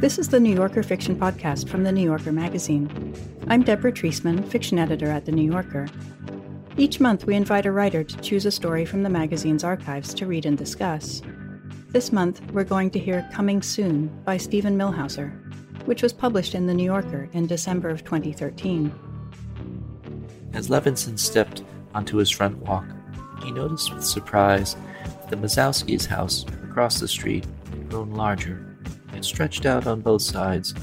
This is the New Yorker Fiction Podcast from the New Yorker magazine. I'm Deborah Treisman, fiction editor at the New Yorker. Each month, we invite a writer to choose a story from the magazine's archives to read and discuss. This month, we're going to hear Coming Soon by Steven Millhauser, which was published in the New Yorker in December of 2013. As Levinson stepped onto his front walk, he noticed with surprise that Mazowski's house across the street had grown larger it stretched out on both sides,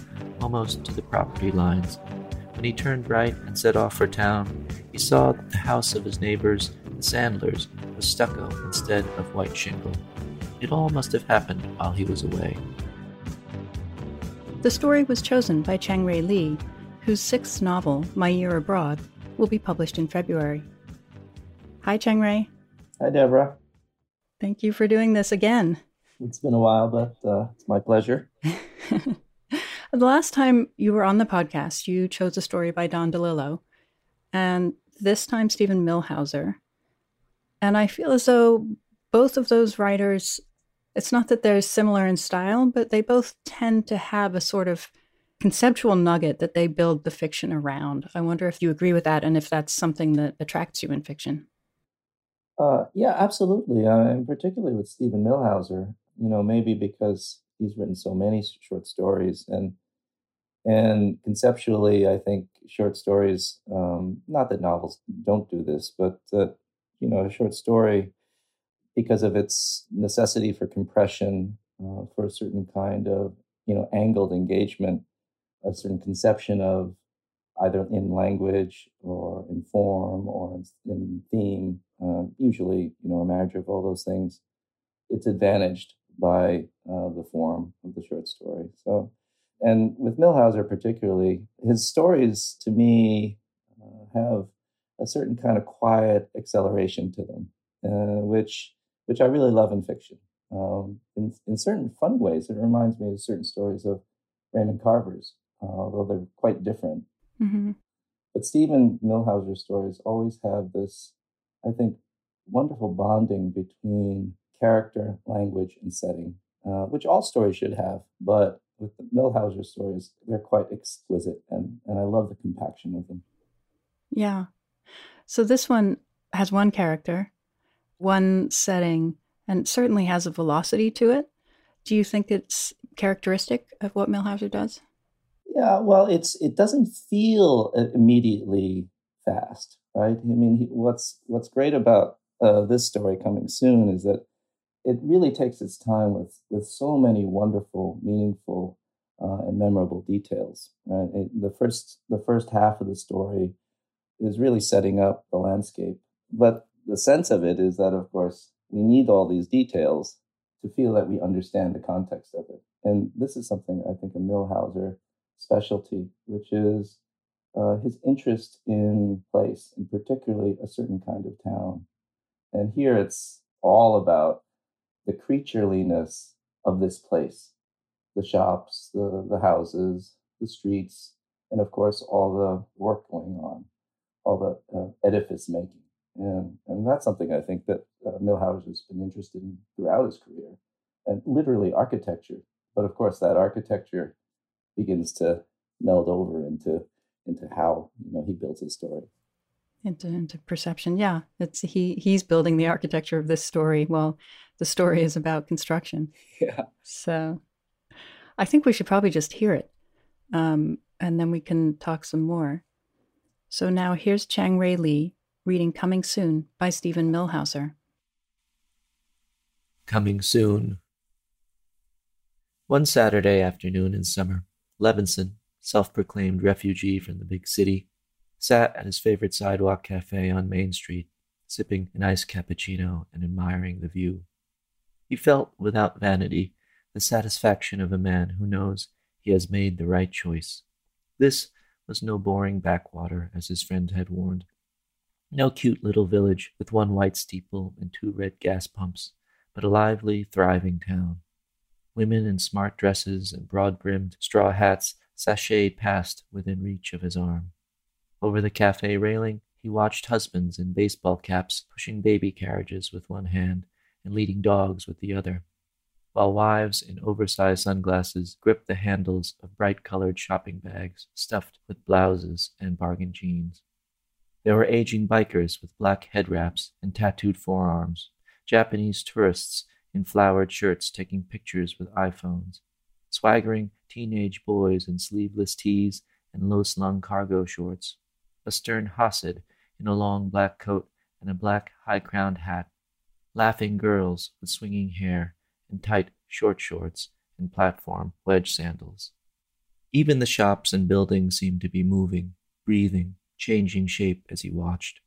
almost to the property lines. When he turned right and set off for town, he saw that the house of his neighbors, the Sandlers, was stucco instead of white shingle. It all must have happened while he was away. The story was chosen by Chang-rae Lee, whose sixth novel, My Year Abroad, will be published in February. Hi, Chang-rae. Hi, Deborah. Thank you for doing this again. It's been a while, but uh, it's my pleasure. the last time you were on the podcast, you chose a story by Don DeLillo, and this time Steven Millhauser. And I feel as though both of those writers, it's not that they're similar in style, but they both tend to have a sort of conceptual nugget that they build the fiction around. I wonder if you agree with that and if that's something that attracts you in fiction. Uh, yeah, absolutely. Uh, and particularly with Steven Millhauser, you know, maybe because he's written so many short stories and and conceptually, I think short stories, um, not that novels don't do this, but that, you know, a short story, because of its necessity for compression, uh, for a certain kind of, you know, angled engagement, a certain conception of either in language or in form or in theme, uh, usually, you know, a marriage of all those things, it's advantaged by uh, the form of the short story. So, and with Millhauser particularly, his stories to me uh, have a certain kind of quiet acceleration to them, uh, which which I really love in fiction. Um, in, in certain fun ways, it reminds me of certain stories of Raymond Carver's, uh, although they're quite different. Mm-hmm. But Steven Millhauser's stories always have this, I think, wonderful bonding between character, language, and setting, uh, which all stories should have. But with the Millhauser stories, they're quite exquisite, and, and I love the compaction of them. Yeah. So this one has one character, one setting, and certainly has a velocity to it. Do you think it's characteristic of what Millhauser does? Yeah, well, it's it doesn't feel uh, immediately fast, right? I mean, he, what's what's great about uh, this story coming soon is that it really takes its time with with so many wonderful, meaningful, uh, and memorable details. Right, it, the first the first half of the story is really setting up the landscape, but the sense of it is that, of course, we need all these details to feel that we understand the context of it. And this is something I think a Millhauser specialty, which is uh, his interest in place, and particularly a certain kind of town. And here it's all about the creatureliness of this place the shops, the, the houses, the streets, and of course, all the work going on, all the uh, edifice making. And, and that's something I think that uh, Millhauser has been interested in throughout his career, and literally architecture. But of course, that architecture begins to meld over into into how you know he builds his story into into perception. Yeah, it's he he's building the architecture of this story. Well, the story is about construction. Yeah. So, I think we should probably just hear it, um, and then we can talk some more. So now here's Chang-rae Lee reading "Coming Soon" by Steven Millhauser. Coming soon. One Saturday afternoon in summer, Levinson, self-proclaimed refugee from the big city, sat at his favorite sidewalk cafe on Main Street, sipping an iced cappuccino and admiring the view. He felt, without vanity, the satisfaction of a man who knows he has made the right choice. This was no boring backwater, as his friend had warned. No cute little village with one white steeple and two red gas pumps, but a lively, thriving town. Women in smart dresses and broad brimmed straw hats sashayed past within reach of his arm. Over the cafe railing, he watched husbands in baseball caps pushing baby carriages with one hand and leading dogs with the other. while wives in oversized sunglasses gripped the handles of bright colored shopping bags stuffed with blouses and bargain jeans. There were aging bikers with black head wraps and tattooed forearms, Japanese tourists in flowered shirts taking pictures with iPhones, swaggering teenage boys in sleeveless tees and low slung cargo shorts, a stern Hasid in a long black coat and a black high crowned hat, laughing girls with swinging hair and tight short shorts and platform wedge sandals. Even the shops and buildings seemed to be moving, breathing, changing shape as he watched.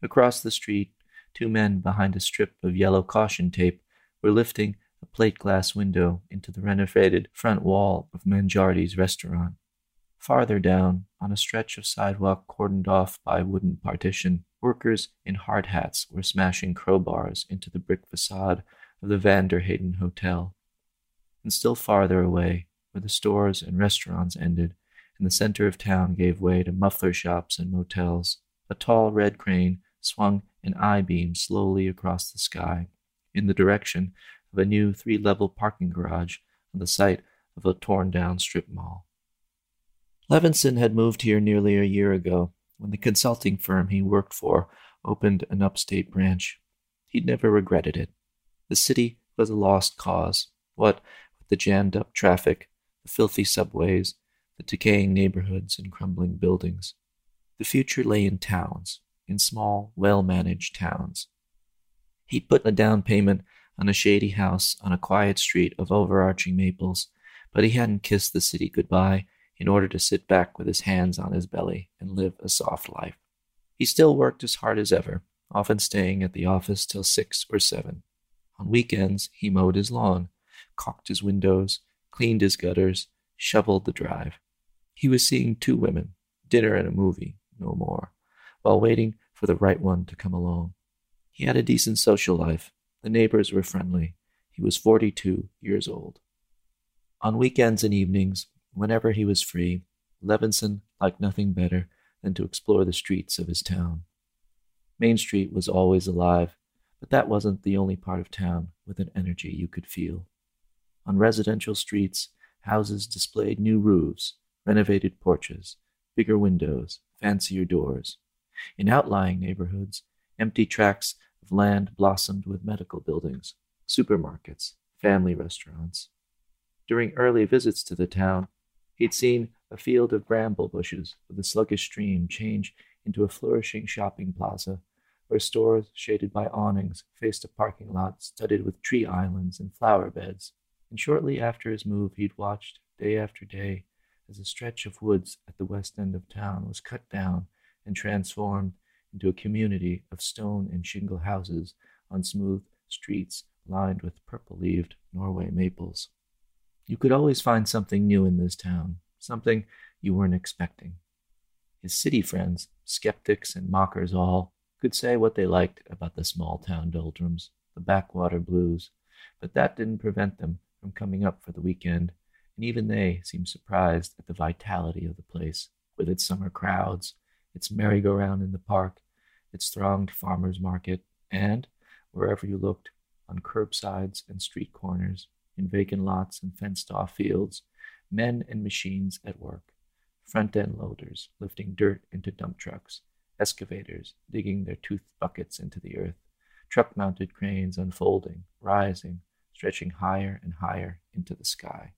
Across the street, two men behind a strip of yellow caution tape were lifting a plate glass window into the renovated front wall of Manjardi's restaurant. Farther down, on a stretch of sidewalk cordoned off by a wooden partition, workers in hard hats were smashing crowbars into the brick facade of the Vander Hayden Hotel. And still farther away, where the stores and restaurants ended, and the center of town gave way to muffler shops and motels, a tall red crane swung an I beam slowly across the sky in the direction of a new three level parking garage on the site of a torn down strip mall. Levinson had moved here nearly a year ago when the consulting firm he worked for opened an upstate branch. He'd never regretted it. The city was a lost cause. What with the jammed up traffic, the filthy subways, the decaying neighborhoods and crumbling buildings. The future lay in towns, in small, well managed towns. He'd put a down payment on a shady house on a quiet street of overarching maples, but he hadn't kissed the city goodbye in order to sit back with his hands on his belly and live a soft life. He still worked as hard as ever, often staying at the office till six or seven. On weekends, he mowed his lawn, caulked his windows, cleaned his gutters, shoveled the drive. He was seeing two women, dinner and a movie, no more, while waiting for the right one to come along. He had a decent social life. The neighbors were friendly. He was 42 years old. On weekends and evenings, Whenever he was free, Levinson liked nothing better than to explore the streets of his town. Main Street was always alive, but that wasn't the only part of town with an energy you could feel. On residential streets, houses displayed new roofs, renovated porches, bigger windows, fancier doors. In outlying neighborhoods, empty tracts of land blossomed with medical buildings, supermarkets, family restaurants. During early visits to the town, He'd seen a field of bramble bushes with a sluggish stream change into a flourishing shopping plaza, where stores shaded by awnings faced a parking lot studded with tree islands and flower beds. And shortly after his move, he'd watched, day after day, as a stretch of woods at the west end of town was cut down and transformed into a community of stone and shingle houses on smooth streets lined with purple leaved Norway maples. You could always find something new in this town, something you weren't expecting. His city friends, skeptics and mockers all, could say what they liked about the small town doldrums, the backwater blues, but that didn't prevent them from coming up for the weekend, and even they seemed surprised at the vitality of the place, with its summer crowds, its merry-go-round in the park, its thronged farmers' market, and, wherever you looked, on curbsides and street corners, in vacant lots and fenced off fields, men and machines at work, front end loaders lifting dirt into dump trucks, excavators digging their toothed buckets into the earth, truck mounted cranes unfolding, rising, stretching higher and higher into the sky.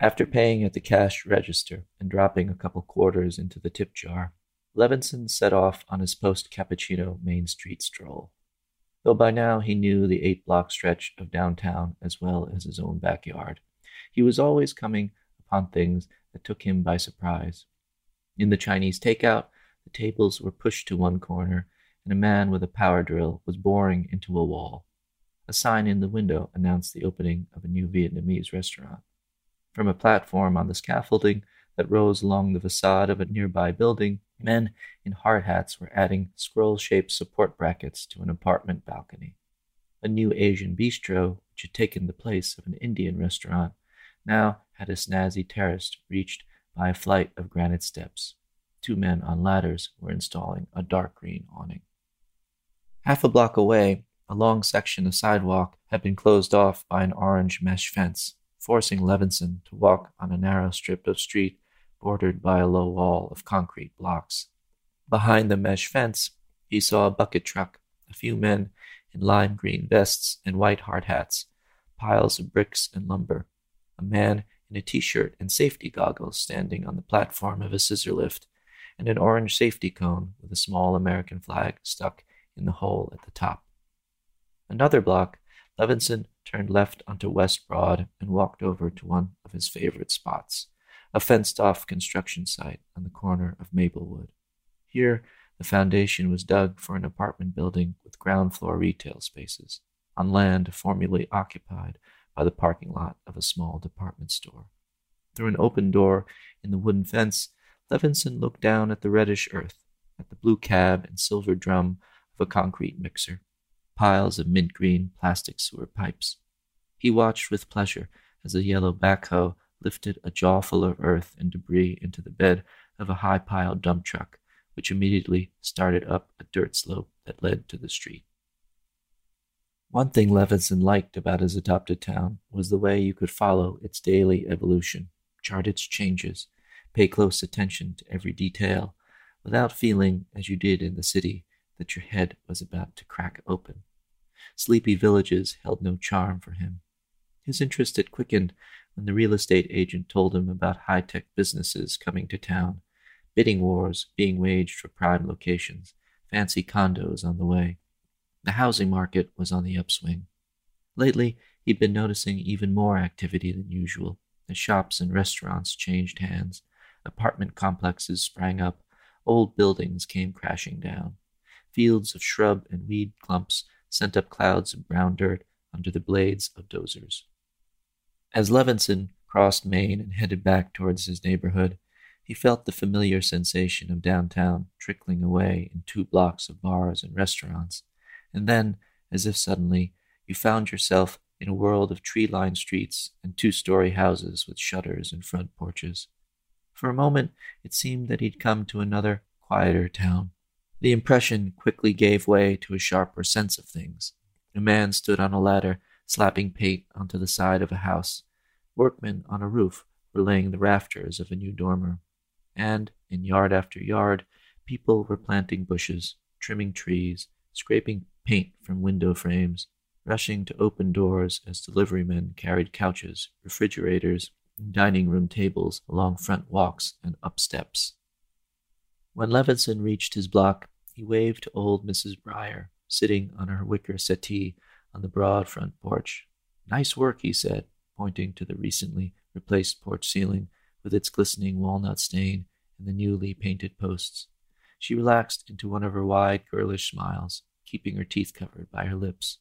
After paying at the cash register and dropping a couple quarters into the tip jar, Levinson set off on his post cappuccino Main Street stroll though by now he knew the eight block stretch of downtown as well as his own backyard. He was always coming upon things that took him by surprise. In the Chinese takeout, the tables were pushed to one corner, and a man with a power drill was boring into a wall. A sign in the window announced the opening of a new Vietnamese restaurant. From a platform on the scaffolding that rose along the facade of a nearby building, Men in hard hats were adding scroll shaped support brackets to an apartment balcony. A new Asian bistro, which had taken the place of an Indian restaurant, now had a snazzy terrace reached by a flight of granite steps. Two men on ladders were installing a dark green awning. Half a block away, a long section of sidewalk had been closed off by an orange mesh fence, forcing Levinson to walk on a narrow strip of street bordered by a low wall of concrete blocks. Behind the mesh fence, he saw a bucket truck, a few men in lime green vests and white hard hats, piles of bricks and lumber, a man in a t shirt and safety goggles standing on the platform of a scissor lift, and an orange safety cone with a small American flag stuck in the hole at the top. Another block, Levinson turned left onto West Broad and walked over to one of his favorite spots, a fenced off construction site on the corner of Maplewood. Here, the foundation was dug for an apartment building with ground floor retail spaces, on land formerly occupied by the parking lot of a small department store. Through an open door in the wooden fence, Levinson looked down at the reddish earth, at the blue cab and silver drum of a concrete mixer, piles of mint green plastic sewer pipes. He watched with pleasure as a yellow backhoe lifted a jawful of earth and debris into the bed of a high piled dump truck, which immediately started up a dirt slope that led to the street. One thing Levinson liked about his adopted town was the way you could follow its daily evolution, chart its changes, pay close attention to every detail, without feeling, as you did in the city, that your head was about to crack open. Sleepy villages held no charm for him. His interest had quickened when the real estate agent told him about high tech businesses coming to town, bidding wars being waged for prime locations, fancy condos on the way. The housing market was on the upswing. Lately, he'd been noticing even more activity than usual as shops and restaurants changed hands, apartment complexes sprang up, old buildings came crashing down. Fields of shrub and weed clumps sent up clouds of brown dirt under the blades of dozers. As Levinson crossed Main and headed back towards his neighborhood, he felt the familiar sensation of downtown trickling away in two blocks of bars and restaurants, and then, as if suddenly, you found yourself in a world of tree lined streets and two story houses with shutters and front porches. For a moment, it seemed that he'd come to another, quieter town. The impression quickly gave way to a sharper sense of things. A man stood on a ladder, slapping paint onto the side of a house. Workmen on a roof were laying the rafters of a new dormer. And, in yard after yard, people were planting bushes, trimming trees, scraping paint from window frames, rushing to open doors as deliverymen carried couches, refrigerators, and dining room tables along front walks and up steps. When Levinson reached his block, he waved to old Mrs. Breyer, sitting on her wicker settee on the broad front porch. Nice work, he said, pointing to the recently replaced porch ceiling with its glistening walnut stain and the newly painted posts. She relaxed into one of her wide, girlish smiles, keeping her teeth covered by her lips.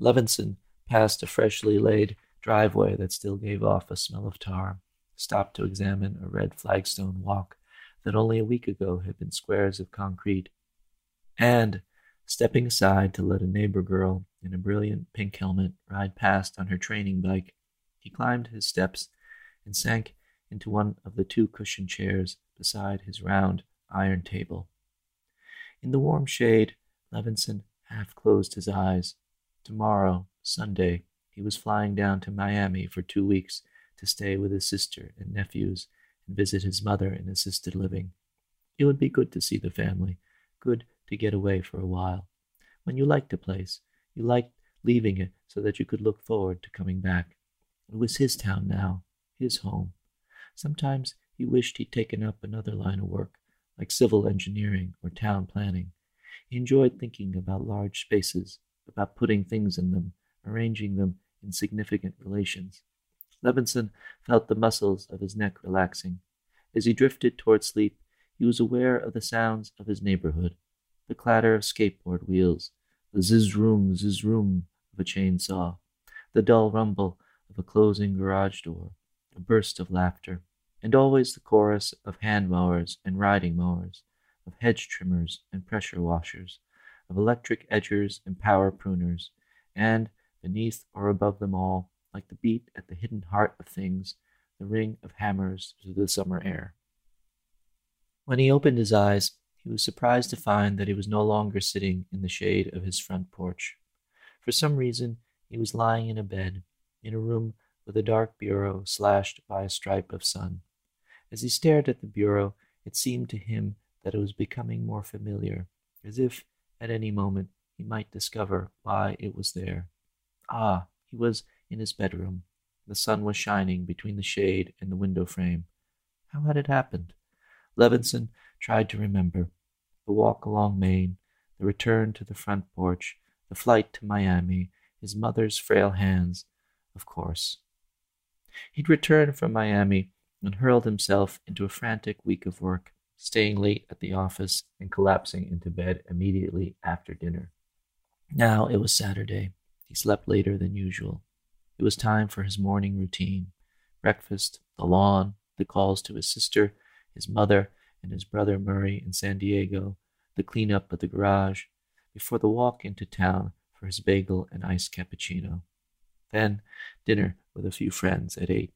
Levinson passed a freshly laid driveway that still gave off a smell of tar, stopped to examine a red flagstone walk that only a week ago had been squares of concrete and, stepping aside to let a neighbor girl in a brilliant pink helmet ride past on her training bike, he climbed his steps and sank into one of the two cushioned chairs beside his round iron table. In the warm shade, Levinson half closed his eyes. Tomorrow, Sunday, he was flying down to Miami for two weeks to stay with his sister and nephews and visit his mother in assisted living. It would be good to see the family, good get away for a while. When you liked a place, you liked leaving it so that you could look forward to coming back. It was his town now, his home. Sometimes he wished he'd taken up another line of work, like civil engineering or town planning. He enjoyed thinking about large spaces, about putting things in them, arranging them in significant relations. Levinson felt the muscles of his neck relaxing. As he drifted toward sleep, he was aware of the sounds of his neighborhood the clatter of skateboard wheels, the zizroom zizroom of a chainsaw, the dull rumble of a closing garage door, a burst of laughter, and always the chorus of hand mowers and riding mowers, of hedge trimmers and pressure washers, of electric edgers and power pruners, and, beneath or above them all, like the beat at the hidden heart of things, the ring of hammers through the summer air. When he opened his eyes, he was surprised to find that he was no longer sitting in the shade of his front porch. For some reason, He was lying in a bed, in a room with a dark bureau slashed by a stripe of sun. As he stared at the bureau, it seemed to him that it was becoming more familiar, as if at any moment he might discover why it was there. Ah, he was in his bedroom. The sun was shining between the shade and the window frame. How had it happened? Levinson tried to remember. The walk along Main, the return to the front porch, the flight to Miami, his mother's frail hands, of course. He'd returned from Miami and hurled himself into a frantic week of work, staying late at the office and collapsing into bed immediately after dinner. Now it was Saturday. He slept later than usual. It was time for his morning routine breakfast, the lawn, the calls to his sister, his mother, and his brother Murray in San Diego, the cleanup of the garage, before the walk into town for his bagel and iced cappuccino. Then dinner with a few friends at eight.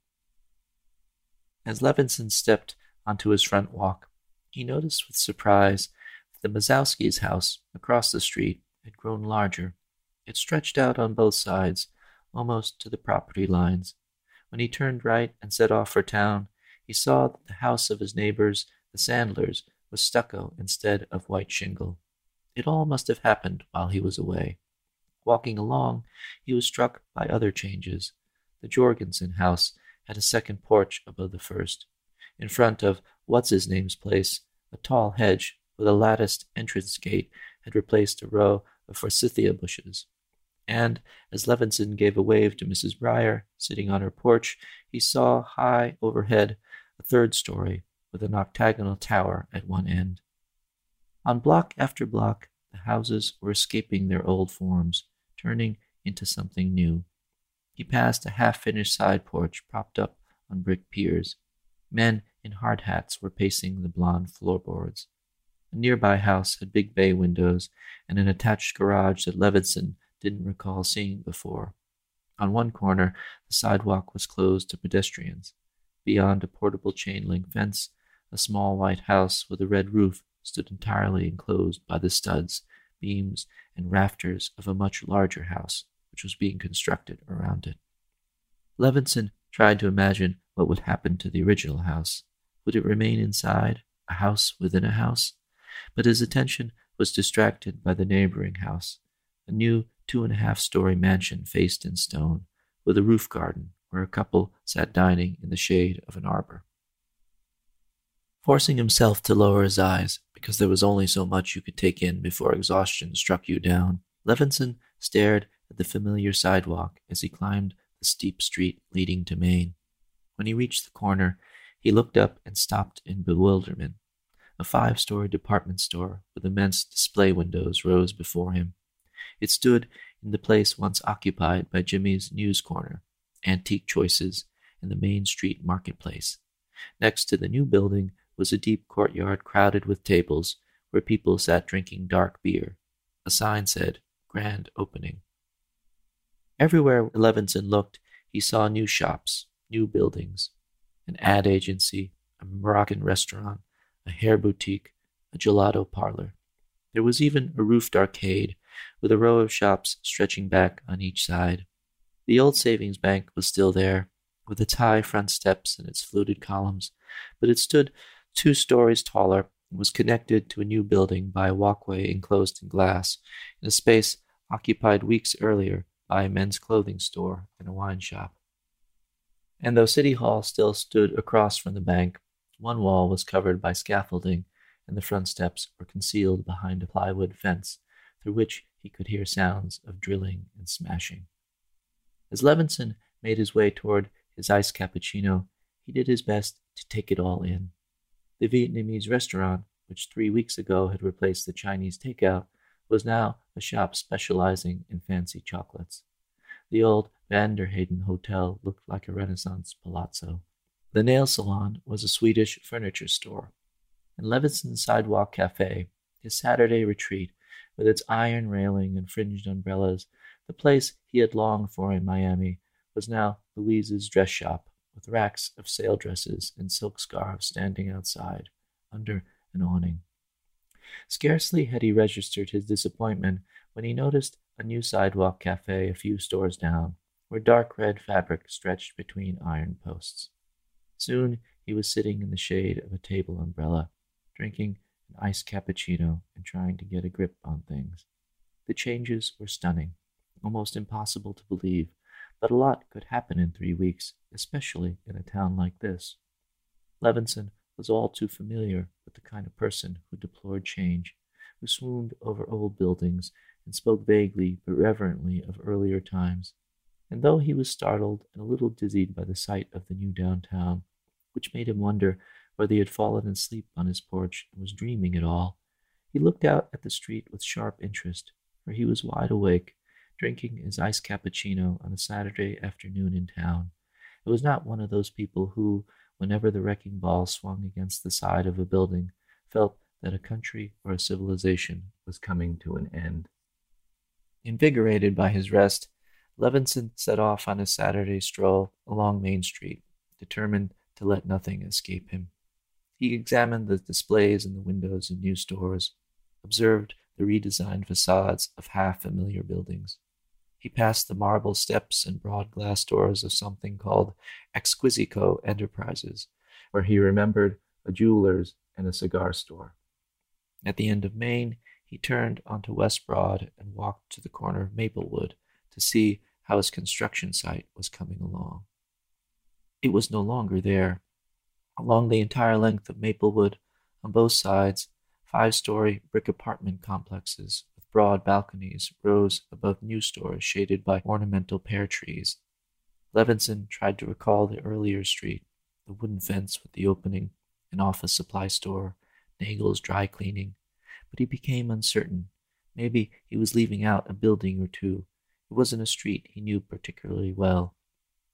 As Levinson stepped onto his front walk, he noticed with surprise that the Mazowski's house across the street had grown larger. It stretched out on both sides, almost to the property lines. When he turned right and set off for town, he saw that the house of his neighbors, the Sandlers, was stucco instead of white shingle. It all must have happened while he was away. Walking along, he was struck by other changes. The Jorgensen house had a second porch above the first. In front of What's His Name's place, a tall hedge with a latticed entrance gate had replaced a row of forsythia bushes. And as Levinson gave a wave to Mrs. Breyer, sitting on her porch, he saw high overhead a third story with an octagonal tower at one end. On block after block, the houses were escaping their old forms, turning into something new. He passed a half finished side porch propped up on brick piers. Men in hard hats were pacing the blond floorboards. A nearby house had big bay windows and an attached garage that Levinson didn't recall seeing before. On one corner, the sidewalk was closed to pedestrians. Beyond a portable chain link fence, a small white house with a red roof stood entirely enclosed by the studs, beams, and rafters of a much larger house which was being constructed around it. Levinson tried to imagine what would happen to the original house. Would it remain inside, a house within a house? But his attention was distracted by the neighboring house, a new two and a half story mansion faced in stone, with a roof garden where a couple sat dining in the shade of an arbor. Forcing himself to lower his eyes, because there was only so much you could take in before exhaustion struck you down, Levinson stared at the familiar sidewalk as he climbed the steep street leading to Main. When he reached the corner, he looked up and stopped in bewilderment. A five story department store with immense display windows rose before him. It stood in the place once occupied by Jimmy's News Corner, Antique Choices, and the Main Street Marketplace. Next to the new building was a deep courtyard crowded with tables where people sat drinking dark beer. A sign said, Grand Opening. Everywhere Levinson looked, he saw new shops, new buildings, an ad agency, a Moroccan restaurant, a hair boutique, a gelato parlor. There was even a roofed arcade with a row of shops stretching back on each side. The old savings bank was still there, with its high front steps and its fluted columns, but it stood two stories taller and was connected to a new building by a walkway enclosed in glass, in a space occupied weeks earlier by a men's clothing store and a wine shop. And though City Hall still stood across from the bank, one wall was covered by scaffolding, and the front steps were concealed behind a plywood fence through which he could hear sounds of drilling and smashing. As Levinson made his way toward his iced cappuccino, he did his best to take it all in. The Vietnamese restaurant, which three weeks ago had replaced the Chinese takeout, was now a shop specializing in fancy chocolates. The old Vanderhayden Hotel looked like a Renaissance palazzo. The nail salon was a Swedish furniture store. And Levinson's Sidewalk Cafe, his Saturday retreat, with its iron railing and fringed umbrellas, the place he had longed for in Miami, was now Louise's dress shop, with racks of sale dresses and silk scarves standing outside, under an awning. Scarcely had he registered his disappointment when he noticed a new sidewalk cafe a few stores down, where dark red fabric stretched between iron posts. Soon he was sitting in the shade of a table umbrella, drinking an iced cappuccino and trying to get a grip on things. The changes were stunning, almost impossible to believe, but a lot could happen in three weeks, especially in a town like this. Levinson was all too familiar with the kind of person who deplored change, who swooned over old buildings and spoke vaguely but reverently of earlier times. And though he was startled and a little dizzied by the sight of the new downtown, which made him wonder whether he had fallen asleep on his porch and was dreaming it all, he looked out at the street with sharp interest, for he was wide awake, drinking his iced cappuccino on a Saturday afternoon in town. It was not one of those people who, whenever the wrecking ball swung against the side of a building, felt that a country or a civilization was coming to an end. Invigorated by his rest, Levinson set off on his Saturday stroll along Main Street, determined to let nothing escape him. He examined the displays in the windows of new stores, observed the redesigned facades of half familiar buildings. He passed the marble steps and broad glass doors of something called Exquisico Enterprises, where he remembered a jeweler's and a cigar store. At the end of Main, he turned onto West Broad and walked to the corner of Maplewood to see how his construction site was coming along. It was no longer there. Along the entire length of Maplewood, on both sides, five story brick apartment complexes broad balconies rose above new stores shaded by ornamental pear trees. Levinson tried to recall the earlier street, the wooden fence with the opening, an office supply store, Nagel's dry cleaning, but he became uncertain. Maybe he was leaving out a building or two. It wasn't a street he knew particularly well.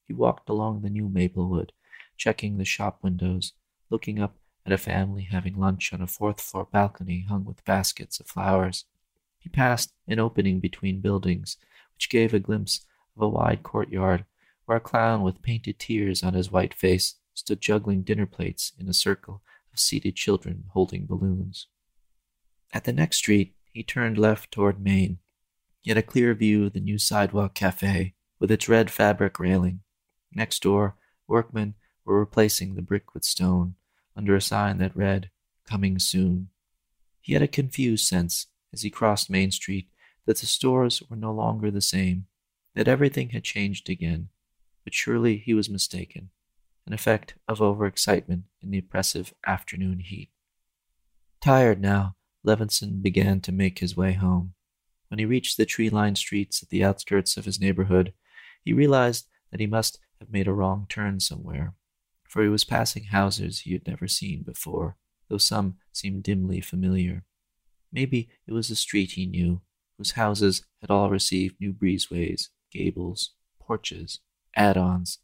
He walked along the new Maplewood, checking the shop windows, looking up at a family having lunch on a fourth floor balcony hung with baskets of flowers. He passed an opening between buildings, which gave a glimpse of a wide courtyard where a clown with painted tears on his white face stood juggling dinner plates in a circle of seated children holding balloons. At the next street, he turned left toward Main. He had a clear view of the new sidewalk cafe with its red fabric railing. Next door, workmen were replacing the brick with stone under a sign that read, Coming Soon. He had a confused sense as he crossed Main Street that the stores were no longer the same, that everything had changed again. But surely he was mistaken, an effect of overexcitement in the oppressive afternoon heat. Tired now, Levinson began to make his way home. When he reached the tree lined streets at the outskirts of his neighborhood, he realized that he must have made a wrong turn somewhere, for he was passing houses he had never seen before, though some seemed dimly familiar. Maybe it was a street he knew, whose houses had all received new breezeways, gables, porches, add ons,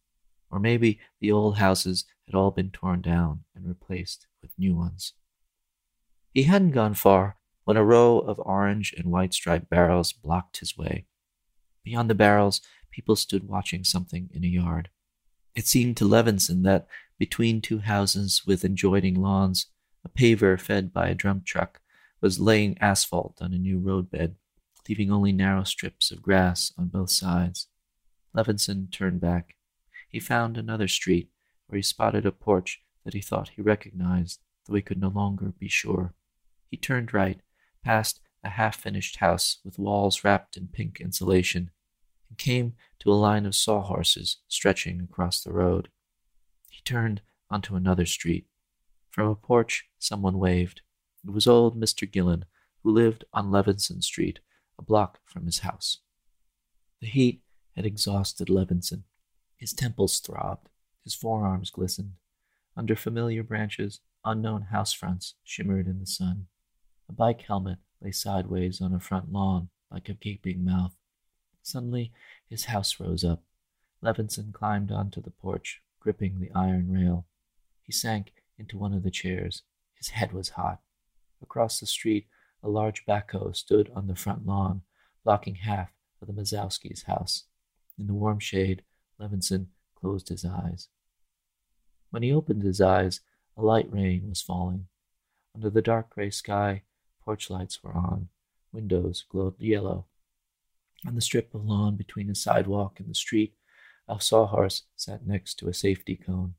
or maybe the old houses had all been torn down and replaced with new ones. He hadn't gone far when a row of orange and white striped barrels blocked his way. Beyond the barrels, people stood watching something in a yard. It seemed to Levinson that between two houses with adjoining lawns, a paver fed by a drum truck was laying asphalt on a new roadbed, leaving only narrow strips of grass on both sides. Levinson turned back. He found another street where he spotted a porch that he thought he recognized, though he could no longer be sure. He turned right, past a half finished house with walls wrapped in pink insulation, and came to a line of sawhorses stretching across the road. He turned onto another street. From a porch, someone waved. It was old Mr. Gillen, who lived on Levinson Street, a block from his house. The heat had exhausted Levinson. His temples throbbed, his forearms glistened. Under familiar branches, unknown house fronts shimmered in the sun. A bike helmet lay sideways on a front lawn like a gaping mouth. Suddenly, his house rose up. Levinson climbed onto the porch, gripping the iron rail. He sank into one of the chairs. His head was hot. Across the street, a large backhoe stood on the front lawn, blocking half of the Mazowski's house. In the warm shade, Levinson closed his eyes. When he opened his eyes, a light rain was falling. Under the dark gray sky, porch lights were on. Windows glowed yellow. On the strip of lawn between the sidewalk and the street, a sawhorse sat next to a safety cone.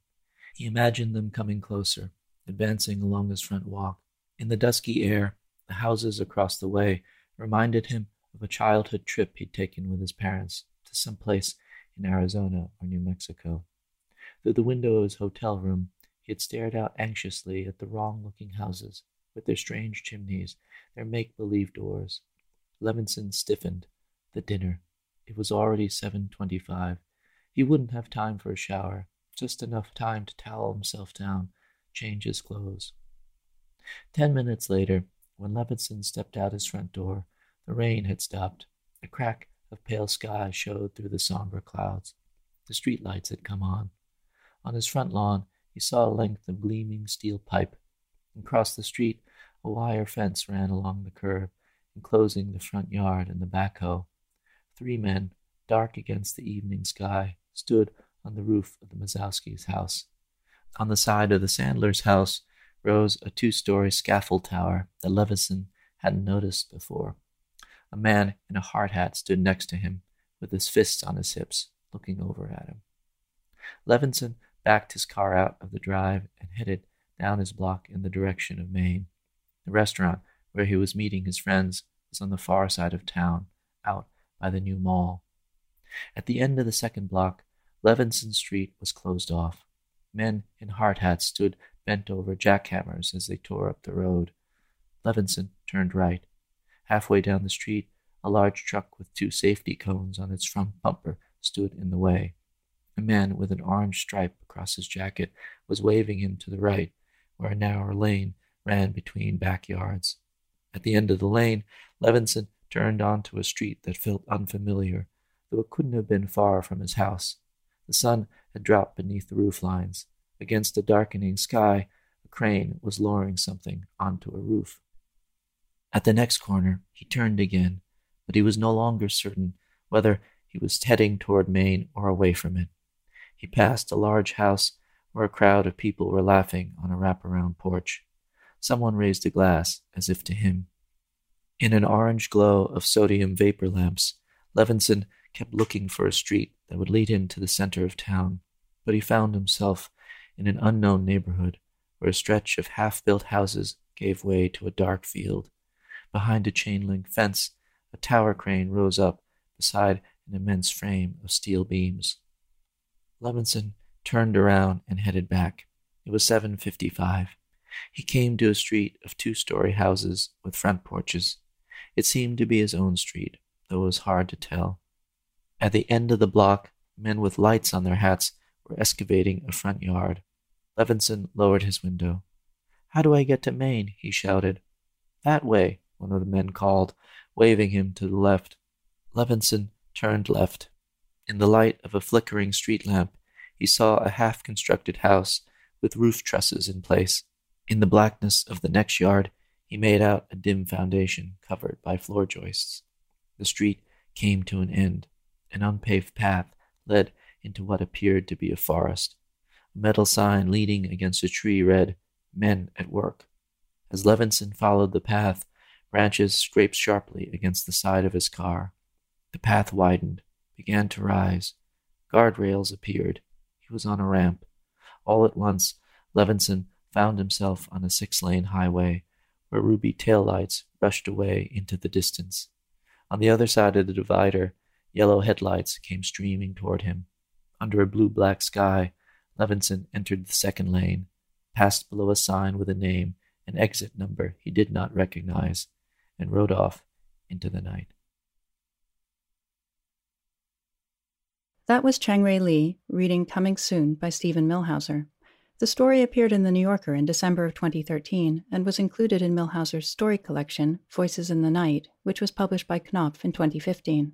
He imagined them coming closer, advancing along his front walk. In the dusky air, the houses across the way reminded him of a childhood trip he'd taken with his parents to some place in Arizona or New Mexico. Through the window of his hotel room, he had stared out anxiously at the wrong looking houses, with their strange chimneys, their make believe doors. Levinson stiffened. The dinner. It was already seven twenty five. He wouldn't have time for a shower, just enough time to towel himself down, change his clothes. Ten minutes later, when Levinson stepped out his front door, the rain had stopped. A crack of pale sky showed through the somber clouds. The street lights had come on. On his front lawn, he saw a length of gleaming steel pipe. Across the street, a wire fence ran along the curb, enclosing the front yard and the backhoe. Three men, dark against the evening sky, stood on the roof of the Mazowski's house. On the side of the Sandler's house rose a two story scaffold tower that Levinson hadn't noticed before. A man in a hard hat stood next to him, with his fists on his hips, looking over at him. Levinson backed his car out of the drive and headed down his block in the direction of Main. The restaurant where he was meeting his friends was on the far side of town, out by the new mall. At the end of the second block, Levinson Street was closed off. Men in hard hats stood bent over jackhammers as they tore up the road. Levinson turned right. Halfway down the street, a large truck with two safety cones on its front bumper stood in the way. A man with an orange stripe across his jacket was waving him to the right, where a narrow lane ran between backyards. At the end of the lane, Levinson turned onto a street that felt unfamiliar, though it couldn't have been far from his house. The sun had dropped beneath the roof lines. Against the darkening sky, a crane was lowering something onto a roof. At the next corner, he turned again, but he was no longer certain whether he was heading toward Main or away from it. He passed a large house where a crowd of people were laughing on a wraparound porch. Someone raised a glass as if to him. In an orange glow of sodium vapor lamps, Levinson kept looking for a street that would lead him to the center of town, but he found himself in an unknown neighborhood where a stretch of half built houses gave way to a dark field. Behind a chain link fence, a tower crane rose up beside an immense frame of steel beams. Levinson turned around and headed back. It was 7:55. He came to a street of two-story houses with front porches. It seemed to be his own street, though it was hard to tell. At the end of the block, men with lights on their hats were excavating a front yard. Levinson lowered his window. How do I get to Main? he shouted. That way, one of the men called, waving him to the left. Levinson turned left. In the light of a flickering street lamp, he saw a half constructed house with roof trusses in place. In the blackness of the next yard, he made out a dim foundation covered by floor joists. The street came to an end. An unpaved path led into what appeared to be a forest. A metal sign leaning against a tree read, Men at Work. As Levinson followed the path, branches scraped sharply against the side of his car. The path widened, began to rise. Guardrails appeared. He was on a ramp. All at once, Levinson found himself on a six lane highway where ruby taillights rushed away into the distance. On the other side of the divider, yellow headlights came streaming toward him. Under a blue black sky, Levinson entered the second lane, passed below a sign with a name and exit number he did not recognize, and rode off into the night. That was Chang-rae Lee reading Coming Soon by Steven Millhauser. The story appeared in The New Yorker in December of 2013 and was included in Millhauser's story collection, Voices in the Night, which was published by Knopf in 2015.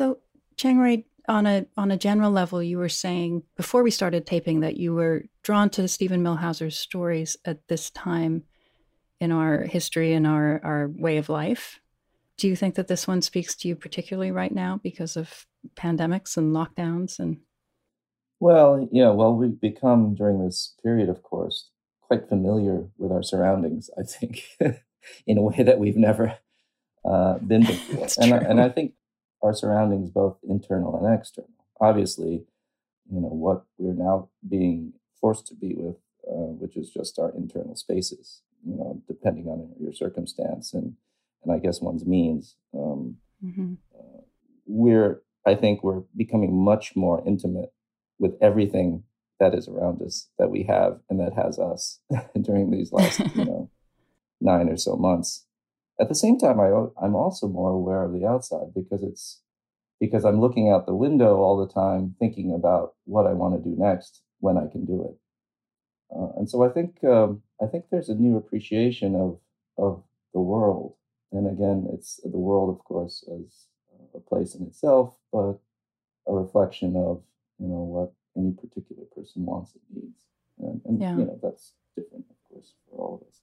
So, Chang on a on a general level, you were saying before we started taping that you were drawn to Steven Millhauser's stories at this time in our history and our our way of life. Do you think that this one speaks to you particularly right now because of pandemics and lockdowns and? Well, yeah, well, we've become during this period, of course, quite familiar with our surroundings. I think, in a way that we've never uh, been before, and I, and I think our surroundings, both internal and external. Obviously, you know what we're now being forced to be with, uh, which is just our internal spaces. You know, depending on your circumstance and and I guess one's means. Um, mm-hmm. uh, we're, I think, we're becoming much more intimate with everything that is around us that we have and that has us during these last, you know, nine or so months. At the same time, I, I'm also more aware of the outside because it's because I'm looking out the window all the time, thinking about what I want to do next when I can do it. Uh, and so I think um, I think there's a new appreciation of of the world and again, it's the world, of course, as a place in itself, but a reflection of you know what any particular person wants and needs, and, and yeah. you know that's different, of course, for all of us.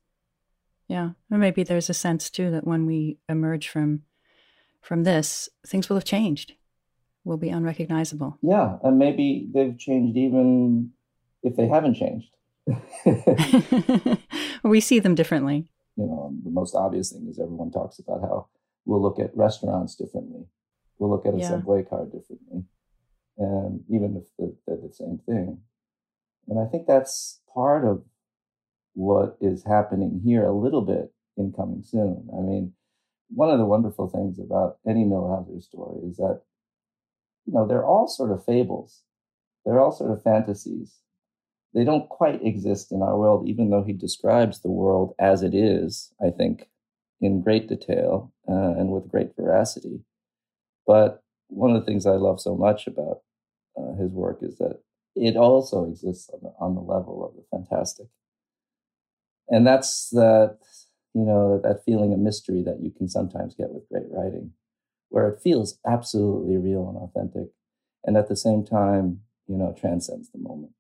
Yeah, and maybe there's a sense too that when we emerge from from this, things will have changed, will be unrecognizable. Yeah, and maybe they've changed even if they haven't changed. we see them differently you know, the most obvious thing is everyone talks about how we'll look at restaurants differently. We'll look at a yeah. subway car differently. And even if they're the same thing. And I think that's part of what is happening here a little bit in Coming Soon. I mean, one of the wonderful things about any Millhauser story is that, you know, they're all sort of fables. They're all sort of fantasies they don't quite exist in our world, even though he describes the world as it is, I think, in great detail uh, and with great veracity. But one of the things I love so much about uh, his work is that it also exists on the, on the level of the fantastic. And that's that, you know, that feeling of mystery that you can sometimes get with great writing, where it feels absolutely real and authentic. And at the same time, you know, transcends the moment.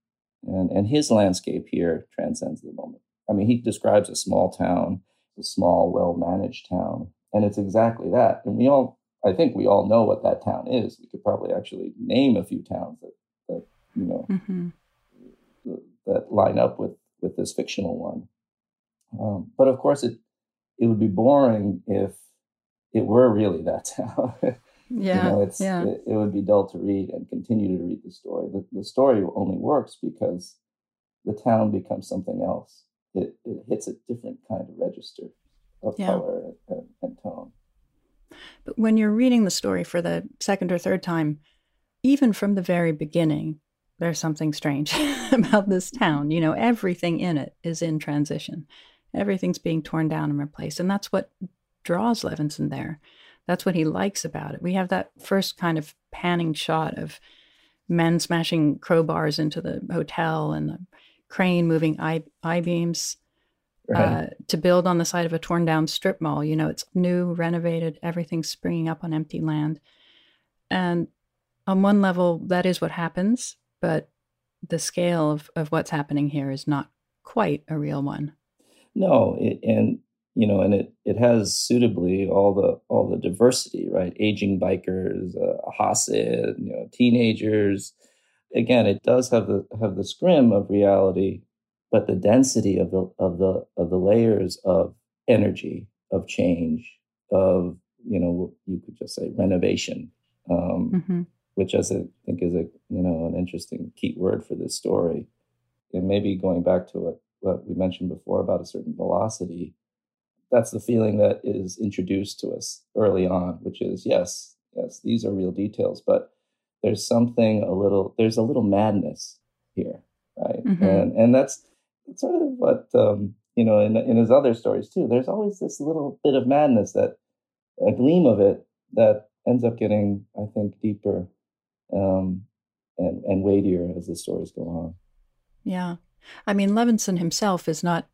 And, and his landscape here transcends the moment. I mean, he describes a small town, a small, well managed town, and it's exactly that. And we all, I think we all know what that town is. We could probably actually name a few towns that, that you know, mm-hmm. that line up with, with this fictional one. Um, but of course, it, it would be boring if it were really that town. Yeah, you know, it's yeah. It, it, would be dull to read and continue to read the story. The, the story only works because the town becomes something else. It, it hits a different kind of register of yeah. color and, and tone. But when you're reading the story for the second or third time, even from the very beginning, there's something strange about this town. You know, everything in it is in transition. Everything's being torn down and replaced. And that's what draws Levinson there. That's what he likes about it. We have that first kind of panning shot of men smashing crowbars into the hotel and the crane moving I, beams right. uh, to build on the side of a torn down strip mall. You know, it's new, renovated, everything's springing up on empty land. And on one level, that is what happens, but the scale of, of what's happening here is not quite a real one. No, it, and you know, and it it has suitably all the all the diversity, right? Aging bikers, uh, Hasid, you know, teenagers. Again, it does have the have the scrim of reality, but the density of the of the of the layers of energy, of change, of you know, you could just say renovation, um, mm-hmm. which I think is a you know an interesting key word for this story, and maybe going back to what what we mentioned before about a certain velocity that's the feeling that is introduced to us early on, which is yes, yes, these are real details, but there's something a little there's a little madness here, right? Mm-hmm. And and that's sort of what um, you know in in his other stories too. There's always this little bit of madness that a gleam of it that ends up getting, I think, deeper um, and and weightier as the stories go on. Yeah, I mean, Levinson himself is not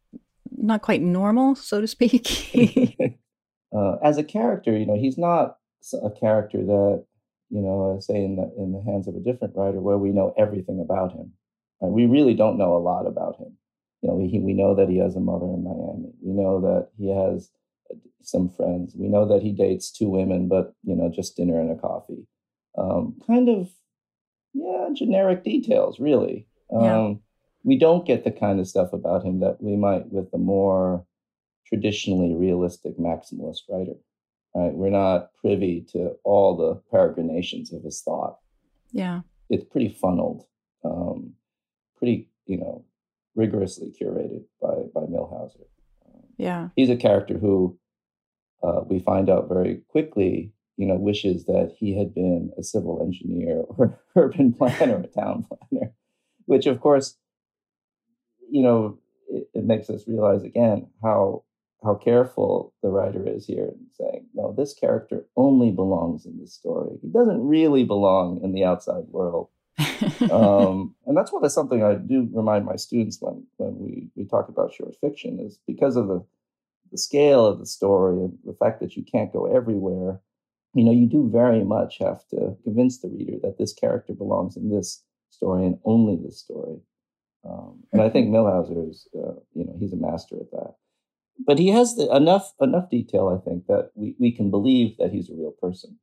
not quite normal, so to speak. uh, as a character, you know, he's not a character that you know, uh, say in the in the hands of a different writer, where we know everything about him. Right? We really don't know a lot about him. You know, we we know that he has a mother in Miami. We know that he has uh, some friends. We know that he dates two women, but you know, just dinner and a coffee. Um, kind of, yeah, generic details, really. Um, yeah. We don't get the kind of stuff about him that we might with the more traditionally realistic maximalist writer. Right? We're not privy to all the peregrinations of his thought. Yeah. It's pretty funneled, um, pretty, you know, rigorously curated by, by Millhauser. yeah. He's a character who uh, we find out very quickly, you know, wishes that he had been a civil engineer or urban planner, a town planner, which of course, you know, it, it makes us realize again how how careful the writer is here in saying, no, this character only belongs in this story. He doesn't really belong in the outside world. um, and that's what is something I do remind my students when when we, we talk about short fiction is because of the the scale of the story and the fact that you can't go everywhere. You know, you do very much have to convince the reader that this character belongs in this story and only this story. Um, and I think Millhauser is, uh, you know, he's a master at that but he has the, enough enough detail, I think, that we, we can believe that he's a real person,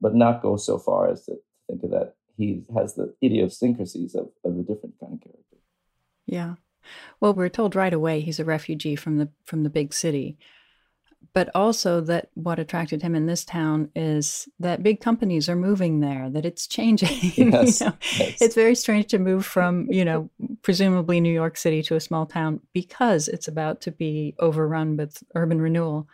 but not go so far as to think of that he has the idiosyncrasies of, of a different kind of character. Yeah. Well, we're told right away he's a refugee from the from the big city but also that what attracted him in this town is that big companies are moving there, that it's changing. Yes, you know? yes. It's very strange to move from, you know, presumably New York City to a small town because it's about to be overrun with urban renewal.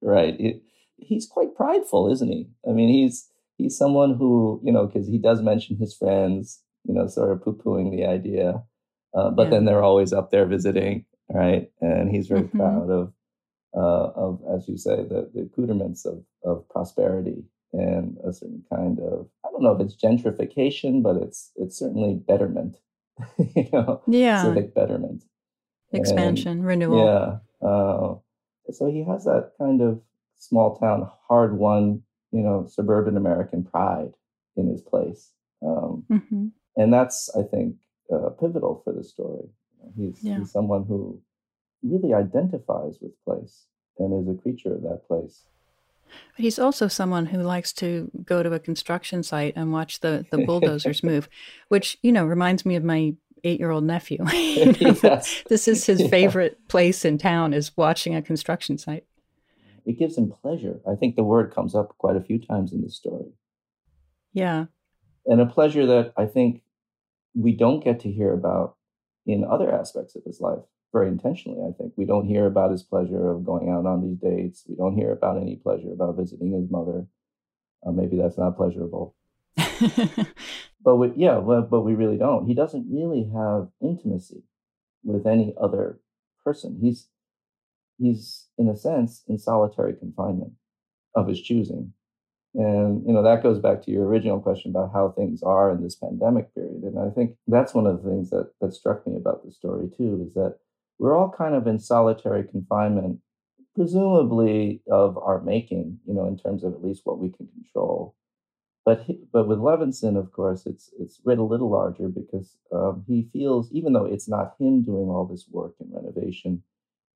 Right. It, he's quite prideful, isn't he? I mean, he's he's someone who, you know, because he does mention his friends, you know, sort of poo-pooing the idea, uh, but yeah. then they're always up there visiting, right? And he's very mm-hmm. proud of uh, of, as you say, the, the accoutrements of, of prosperity and a certain kind of I don't know if it's gentrification, but it's it's certainly betterment, you know, yeah, civic betterment, expansion, and, renewal. Yeah, uh, so he has that kind of small town, hard won, you know, suburban American pride in his place, um, mm-hmm. and that's I think uh, pivotal for the story. He's, yeah. he's someone who really identifies with place and is a creature of that place. But he's also someone who likes to go to a construction site and watch the, the bulldozers move, which, you know, reminds me of my eight year old nephew. yes. This is his yeah. favorite place in town is watching a construction site. It gives him pleasure. I think the word comes up quite a few times in the story. Yeah. And a pleasure that I think we don't get to hear about in other aspects of his life very intentionally, I think. We don't hear about his pleasure of going out on these dates. We don't hear about any pleasure about visiting his mother. Uh, maybe that's not pleasurable. but we, yeah, well, but we really don't. He doesn't really have intimacy with any other person. He's he's in a sense in solitary confinement of his choosing. And you know that goes back to your original question about how things are in this pandemic period. And I think that's one of the things that that struck me about the story too is that we're all kind of in solitary confinement, presumably of our making, you know, in terms of at least what we can control. But he, but with Levinson, of course, it's it's writ a little larger because um, he feels, even though it's not him doing all this work and renovation,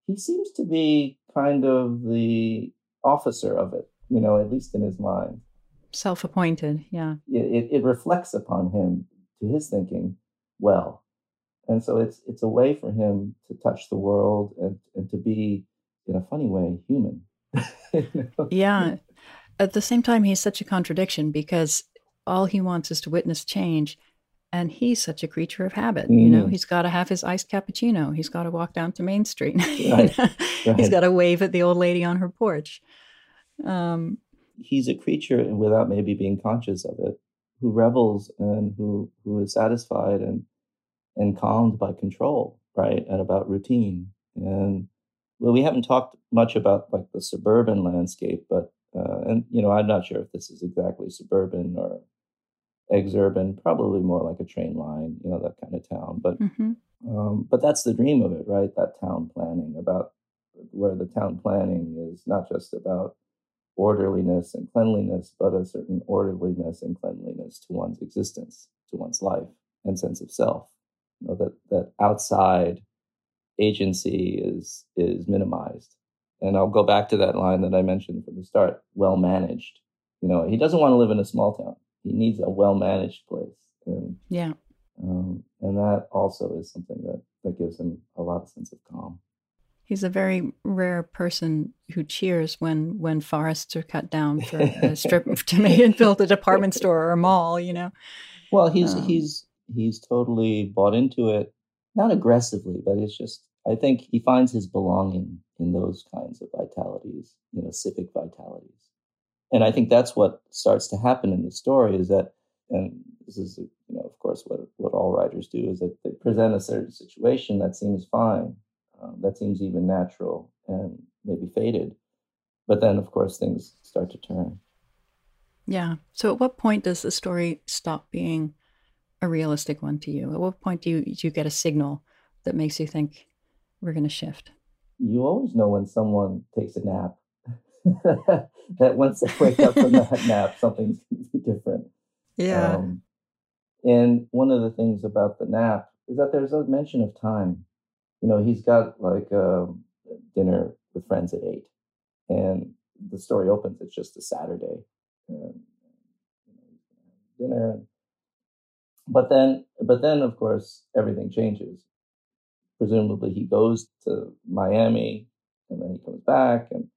he seems to be kind of the officer of it, you know, at least in his mind. Self-appointed, yeah. It, it, it reflects upon him, to his thinking, well and so it's it's a way for him to touch the world and, and to be in a funny way human yeah at the same time he's such a contradiction because all he wants is to witness change and he's such a creature of habit. Mm. You know, Mm. he's got to have his iced cappuccino. He's got to walk down to Main Street. You Right, know? He's right. got to wave at the old lady on her porch. Um, he's a creature without maybe being conscious of it, who revels and who who is satisfied and and calmed by control, right, and about routine. And well, we haven't talked much about like the suburban landscape, but uh, and you know, I'm not sure if this is exactly suburban or exurban, probably more like a train line, you know, that kind of town. But mhm. um, but that's the dream of it, right? That town planning about where the town planning is not just about orderliness and cleanliness, but a certain orderliness and cleanliness to one's existence, to one's life and sense of self. You know, that that outside agency is is minimized. And I'll go back to that line that I mentioned from the start, well managed. You know, he doesn't want to live in a small town. He needs a well managed place. And Yeah. um, and that also is something that, that gives him a lot of sense of calm. He's a very rare person who cheers when when forests are cut down for a strip to make it build a department store or a mall. You know. Well, he's Um, he's he's totally bought into it, not aggressively, but it's just I think he finds his belonging in those kinds of vitalities, you know, civic vitalities, and I think that's what starts to happen in the story is that, and this is you know, of course, what what all writers do is that they present a certain situation that seems fine, um, that seems even natural and maybe faded. but then of course things start to turn. Yeah. So, at what point does the story stop being a realistic one to you? At what point do you do you get a signal that makes you think we're going to shift? you always know when someone takes a nap. That once they wake up from that nap something's going to be different. Um, and one of the things about the nap is that there's a mention of time. You know he's got like um, dinner with friends at eight and the story opens it's just a saturday. And, you know, he's gonna dinner but then but then of course everything changes presumably he goes to Miami and then he comes back and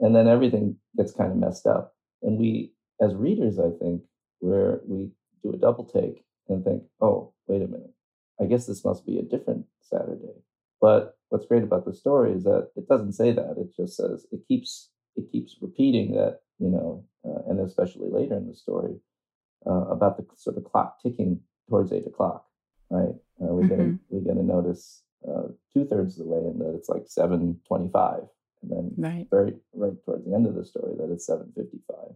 and then everything gets kind of messed up. And we as readers, I think, where we do a double take and think, oh, wait a minute. I guess this must be a different Saturday. But what's great about the story is that it doesn't say that. It just says it keeps it keeps repeating that, you know, uh, and especially later in the story uh, about the sort of clock ticking towards eight o'clock, right? Uh, we get a, Mhm. we get a notice uh, two thirds of the way in that it's like seven twenty five, and then Right. very right towards the end of the story that it's seven fifty five,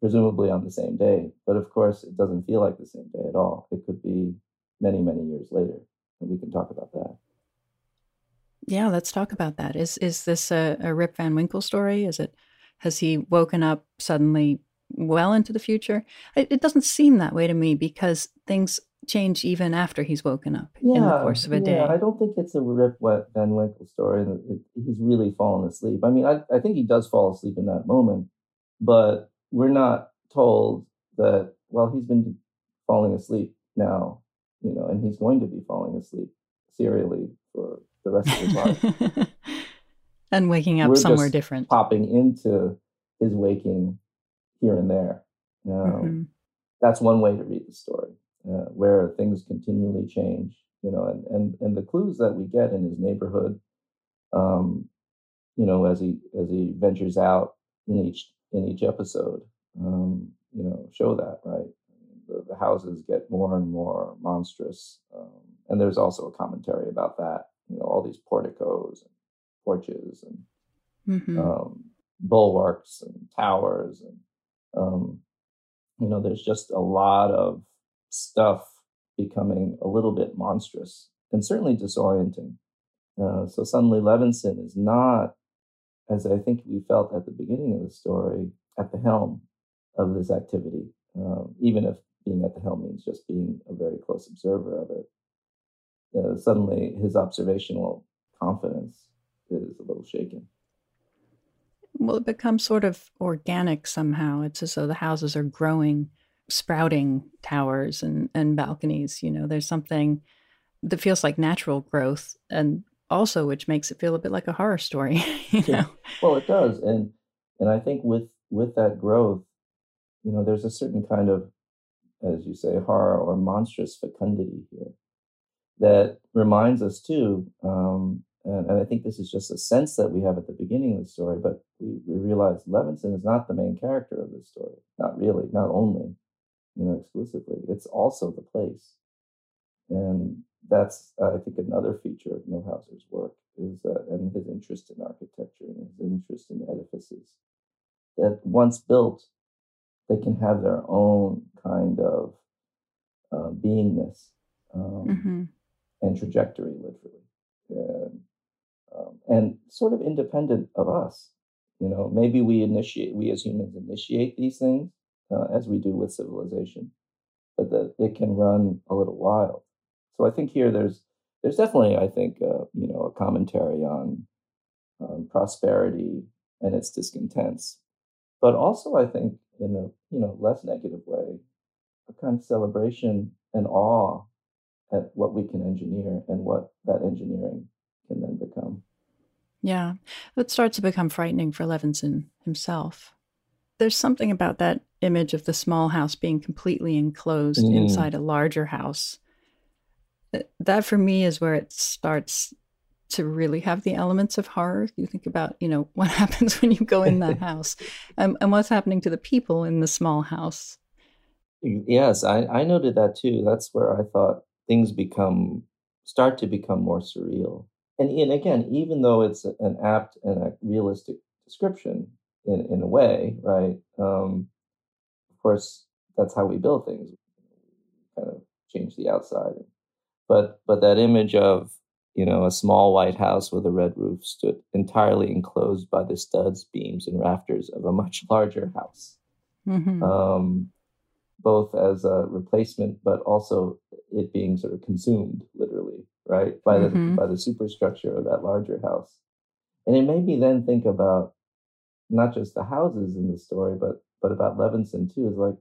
presumably on the same day. But of course, it doesn't feel like the same day at all. It could be many many years later, and we can talk about that. Yeah. Let's talk about that. Is is this a, a Rip Van Winkle story? Is it? Has he woken up suddenly well into the future? It, it doesn't seem that way to me because things change even after he's woken up in the course of a day. Yeah, I don't think it's a Rip Wet Van Winkle story. it- He's really fallen asleep. I mean, I, I think he does fall asleep in that moment, but we're not told that, well, he's been falling asleep now, you know, and he's going to be falling asleep serially for the rest of his life. and waking up We're somewhere different. Popping into his waking here and there. You know, Mhm. that's one way to read the story, uh, where things continually change. You know, and, and and the clues that we get in his neighborhood, um, you know, as he as he ventures out in each in each episode, um, you know, show that right. The, the houses get more and more monstrous, um, and there's also a commentary about that. You know, all these porticos and porches and Mhm. um, bulwarks and towers and um, you know there's just a lot of stuff becoming a little bit monstrous and certainly disorienting. Uh, so suddenly levinson is not as i think we felt at the beginning of the story at the helm of this activity um, even if being at the helm means just being a very close observer of it. Uh, suddenly his observational confidence is a little shaken Well, it becomes sort of organic somehow. It's as though the houses are growing, sprouting towers and, and balconies. You know, there's something that feels like natural growth and also which makes it feel a bit like a horror story. you Yeah. know? Well, it does, and and I think with with that growth, you know, there's a certain kind of as you say, horror or monstrous fecundity here that reminds us too. Um, and, and, I think this is just a sense that we have at the beginning of the story, but we, we realize Levinson is not the main character of this story. Not really, not only, you know, exclusively. It's also the place. And that's, I think, another feature of Millhauser's work is uh, and his interest in architecture and his interest in edifices that once built, they can have their own kind of uh, beingness um, mm-hmm. and trajectory, literally, and, um, and sort of independent of us. You know, maybe we initiate, we as humans initiate these things uh, as we do with civilization, but that it can run a little wild. So I think here there's there's definitely, I think, uh, you know, a commentary on um, prosperity and its discontents, but also I think in a you know less negative way, a kind of celebration and awe at what we can engineer and what that engineering can then become. Yeah, it starts to become frightening for Levinson himself. There's something about that image of the small house being completely enclosed mm. inside a larger house that for me is where it starts to really have the elements of horror. You think about, you know, what happens when you go in that house um, and what's happening to the people in the small house. Yes, I, I noted that too. That's where I thought things become, start to become more surreal. And, and again, even though it's an apt and a realistic description in, in a way, right? Um, of course, that's how we build things. kind of change the outside but but that image of you know a small white house with a red roof stood entirely enclosed by the studs, beams, and rafters of a much larger house, mm-hmm. um, both as a replacement, but also it being sort of consumed literally, right, by mm-hmm. the by the superstructure of that larger house, and it made me then think about not just the houses in the story, but but about Levinson too. Is like,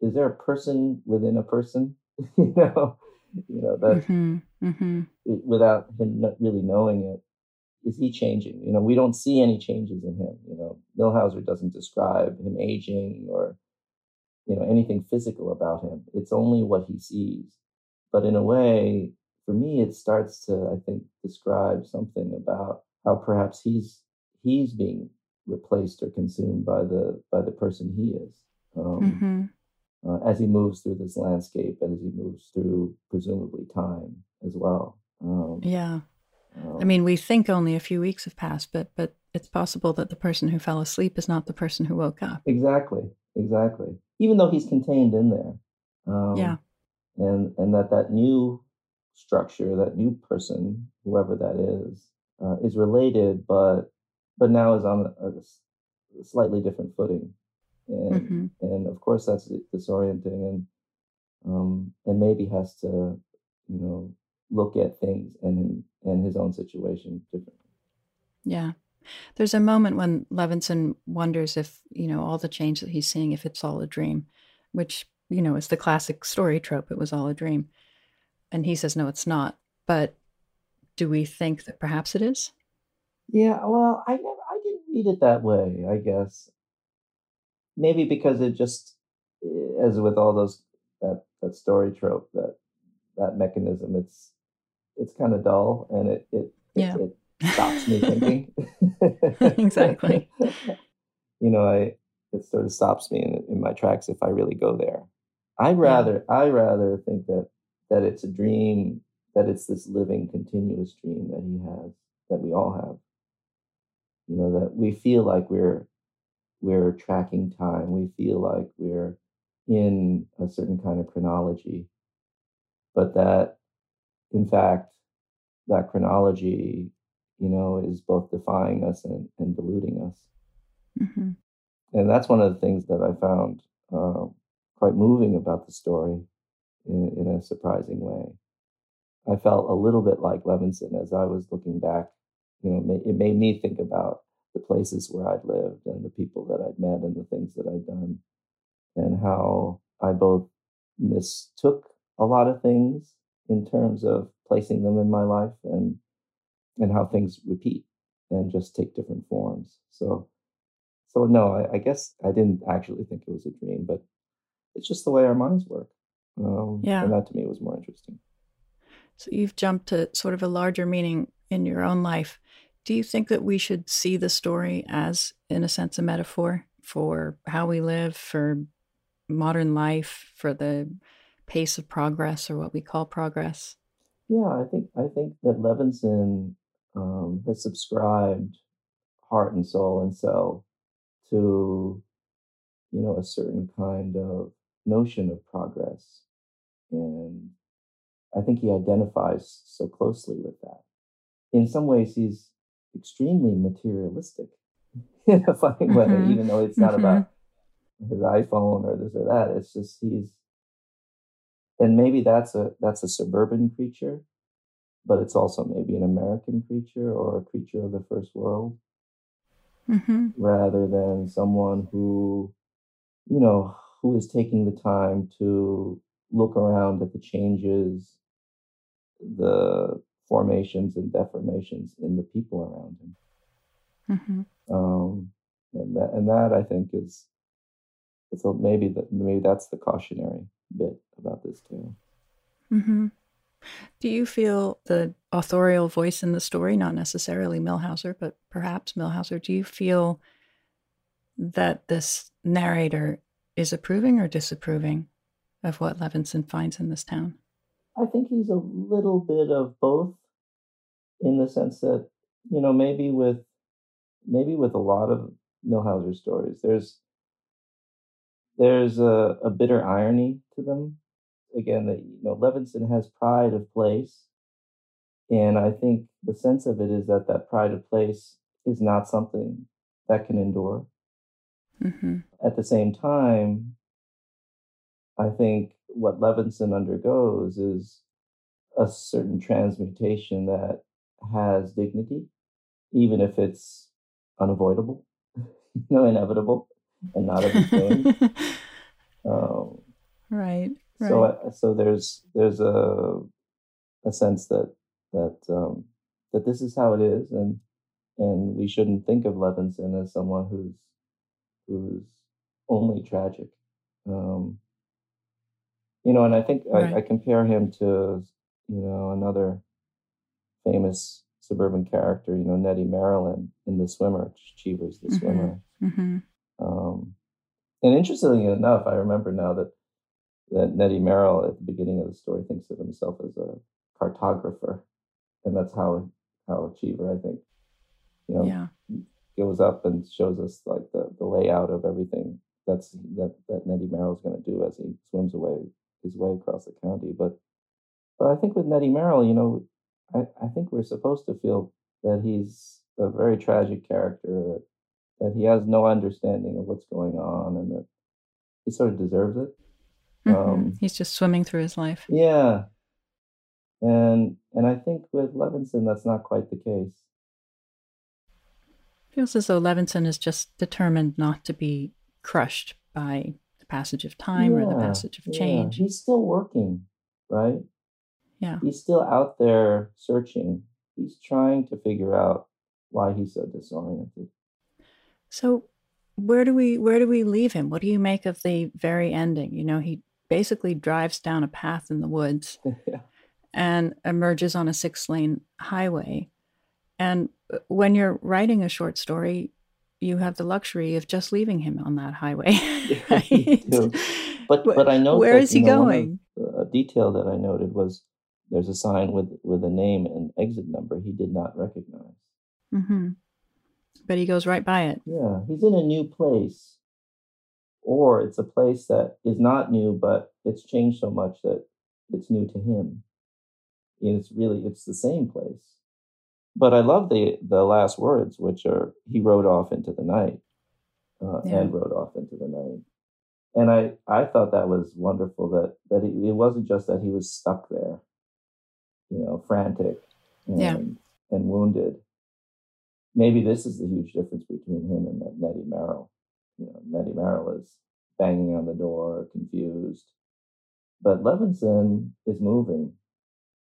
is there a person within a person? you know, you know that mm-hmm, mm-hmm. without him not really knowing it is he changing you know we don't see any changes in him you know millhauser doesn't describe him aging or you know anything physical about him it's only what he sees but in a way for me it starts to i think describe something about how perhaps he's he's being replaced or consumed by the by the person he is um, mm-hmm uh, as he moves through this landscape and as he moves through presumably time as well. Um, yeah. Um, I mean, we think only a few weeks have passed, but but it's possible that the person who fell asleep is not the person who woke up. Exactly, exactly. Even though he's contained in there. Um, yeah. And and that that new structure, that new person, whoever that is, uh, is related, but but now is on a, a slightly different footing and mm-hmm. and of course that's disorienting and um, and maybe has to you know look at things and and his own situation differently. Yeah. There's a moment when Levinson wonders if, you know, all the change that he's seeing, if it's all a dream, which, you know, is the classic story trope. It was all a dream. And he says, no, it's not. But do we think that perhaps it is? Yeah, well, I never, I didn't read it that way, I guess maybe because it just eh, as with all those that that story trope that that mechanism it's it's kind of dull and it it yeah. it, it stops me thinking exactly you know i it sort of stops me in, in my tracks if i really go there i'd rather yeah. i rather think that that it's a dream that it's this living continuous dream that he has that we all have you know that we feel like we're we're tracking time. We feel like we're in a certain kind of chronology, but that, in fact, that chronology, you know, is both defying us and, and deluding us. Mm-hmm. And that's one of the things that I found uh, quite moving about the story in, in a surprising way. I felt a little bit like Levinson as I was looking back. You know, it made me think about the places where I'd lived and the people that I'd met and the things that I'd done, and how I both mistook a lot of things in terms of placing them in my life and and how things repeat and just take different forms. So so no, I, I guess I didn't actually think it was a dream, but it's just the way our minds work. Um, Yeah. And that to me was more interesting. So you've jumped to sort of a larger meaning in your own life. Do you think that we should see the story as, in a sense, a metaphor for how we live, for modern life, for the pace of progress or what we call progress? Yeah, I think I think that Levinson um, has subscribed heart and soul and cell to you know a certain kind of notion of progress, and I think he identifies so closely with that. In some ways, he's extremely materialistic in a funny way, Mhm. even though it's not Mhm. about his iPhone or this or that. It's just he's and maybe that's a that's a suburban creature, but it's also maybe an American creature or a creature of the first world, Mm-hmm. rather than someone who, you know, who is taking the time to look around at the changes, the formations and deformations in the people around him. Mm-hmm. Um, and that and that I think is it's a, maybe that maybe that's the cautionary bit about this tale. Mm-hmm. Do you feel the authorial voice in the story, not necessarily Millhauser, but perhaps Millhauser, do you feel that this narrator is approving or disapproving of what Levinson finds in this town? I think he's a little bit of both, in the sense that you know maybe with maybe with a lot of Millhauser stories, there's there's a, a bitter irony to them. Again, that you know Levinson has pride of place, and I think the sense of it is that that pride of place is not something that can endure. Mm-hmm. At the same time, I think what Levinson undergoes is a certain transmutation that has dignity, even if it's unavoidable, you know, inevitable, and not everything. um, right. Right. so, I, so there's there's a a sense that that um, that this is how it is, and and we shouldn't think of Levinson as someone who's who's only tragic. Um, you know, and I think Right. I, I compare him to you know another famous suburban character, you know, Neddy Marilyn in The Swimmer, Cheever's The Mhm. Swimmer. mm-hmm. Um, and interestingly enough, I remember now that that Neddy Merrill at the beginning of the story thinks of himself as a cartographer, and that's how how Achiever, I think, you know, Yeah. goes up and shows us like the, the layout of everything that's that that Neddy Merrill's going to do as he swims away his way across the county. But but I think with Neddy Merrill, you know, I, I think we're supposed to feel that he's a very tragic character that that he has no understanding of what's going on and that he sort of deserves it. Mhm. Um, He's just swimming through his life. Yeah. And and I think with Levinson that's not quite the case. Feels as though Levinson is just determined not to be crushed by the passage of time or the passage of yeah. change. He's still working, right? Yeah. He's still out there searching. He's trying to figure out why he's so disoriented. So where do we where do we leave him? What do you make of the very ending? You know, he basically drives down a path in the woods yeah. and emerges on a six lane highway. And uh, when you're writing a short story, you have the luxury of just leaving him on that highway. Right? do. But but I know where that, is he know, of going? A detail that I noted was there's a sign with with a name and exit number he did not recognize. Mm-hmm. But he goes right by it. Yeah, he's in a new place, or it's a place that is not new, but it's changed so much that it's new to him. And it's really it's the same place. But I love the the last words, which are he rode off into the night, uh, Yeah. and rode off into the night. And I I thought that was wonderful that that it, it wasn't just that he was stuck there, you know, frantic and Yeah. and wounded maybe this is the huge difference between him and Neddy Merrill. You know, Neddy Merrill is banging on the door, confused. But Levinson is moving,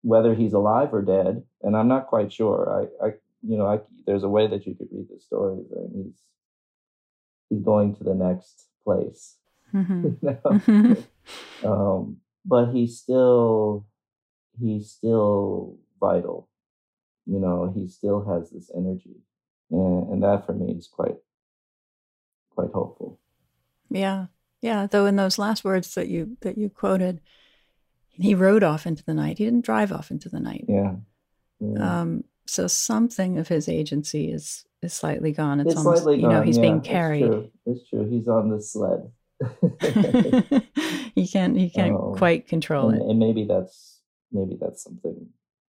whether he's alive or dead, and I'm not quite sure. I, I you know, I, there's a way that you could read the story. That he's he's going to the next place, Mm-hmm. you know? um, but he's still he's still vital. You know, he still has this energy, and, and that for me is quite quite hopeful. Yeah, yeah. Though in those last words that you that you quoted, he rode off into the night. He didn't drive off into the night. Yeah. yeah. Um, so something of his agency is is slightly gone. It's, it's almost you know he's yeah, being carried. It's true. it's true. He's on the sled. he can't he can't um, quite control and, it. And maybe that's maybe that's something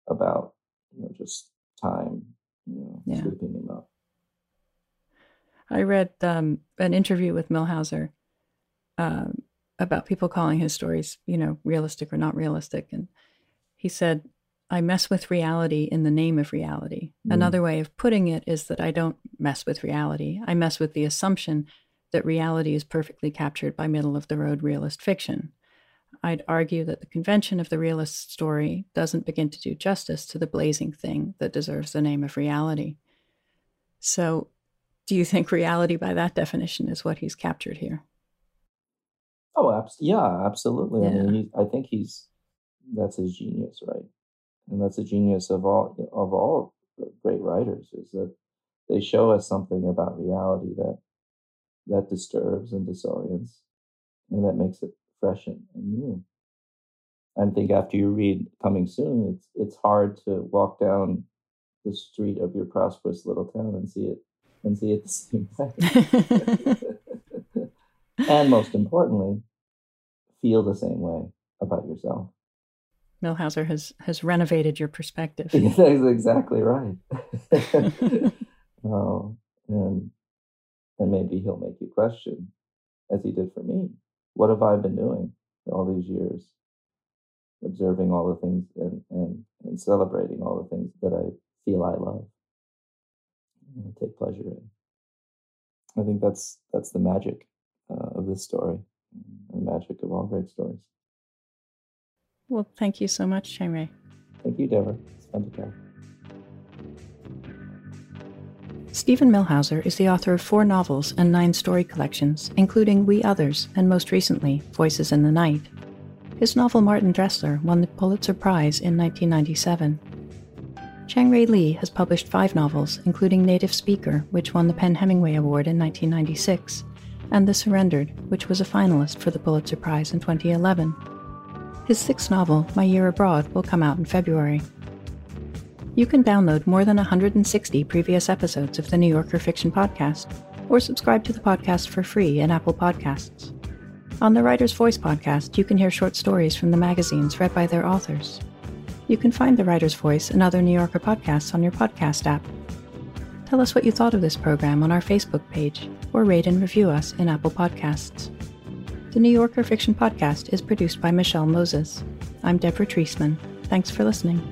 about you know just time you know yeah. sweeping him up. I read um, an interview with Millhauser um, about people calling his stories, you know, realistic or not realistic, and he said I mess with reality in the name of reality. Mm. Another way of putting it is that I don't mess with reality. I mess with the assumption that reality is perfectly captured by middle of the road realist fiction. I'd argue that the convention of the realist story doesn't begin to do justice to the blazing thing that deserves the name of reality. So, do you think reality, by that definition, is what he's captured here? Oh, abs- yeah, absolutely. Yeah. I mean, he, I think he's that's his genius, right? and that's the genius of all of all great writers is that they show us something about reality that that disturbs and disorients and that makes it fresh and, and new i think after you read coming soon it's it's hard to walk down the street of your prosperous little town and see it and see it the same way and most importantly feel the same way about yourself Millhauser has has renovated your perspective. That's exactly right. oh, and and maybe he'll make you question, as he did for me, what have I been doing all these years, observing all the things and and and celebrating all the things that I feel I love, and take pleasure in. I think that's that's the magic uh, of this story, and the magic of all great stories. Well, thank you so much, Chang-rae. Thank you, Deborah. It's fun to talk. Steven Millhauser is the author of four novels and nine story collections, including We Others and most recently, Voices in the Night. His novel Martin Dressler won the Pulitzer Prize in 1997. Chang-rae Lee has published five novels, including Native Speaker, which won the PEN/Hemingway Award in 1996, and The Surrendered, which was a finalist for the Pulitzer Prize in 2011. His sixth novel, My Year Abroad, will come out in February. You can download more than 160 previous episodes of the New Yorker Fiction Podcast, or subscribe to the podcast for free in Apple Podcasts. On the Writer's Voice podcast, you can hear short stories from the magazines read by their authors. You can find The Writer's Voice and other New Yorker podcasts on your podcast app. Tell us what you thought of this program on our Facebook page, or rate and review us in Apple Podcasts. The New Yorker Fiction Podcast is produced by Michelle Moses. I'm Deborah Treisman. Thanks for listening.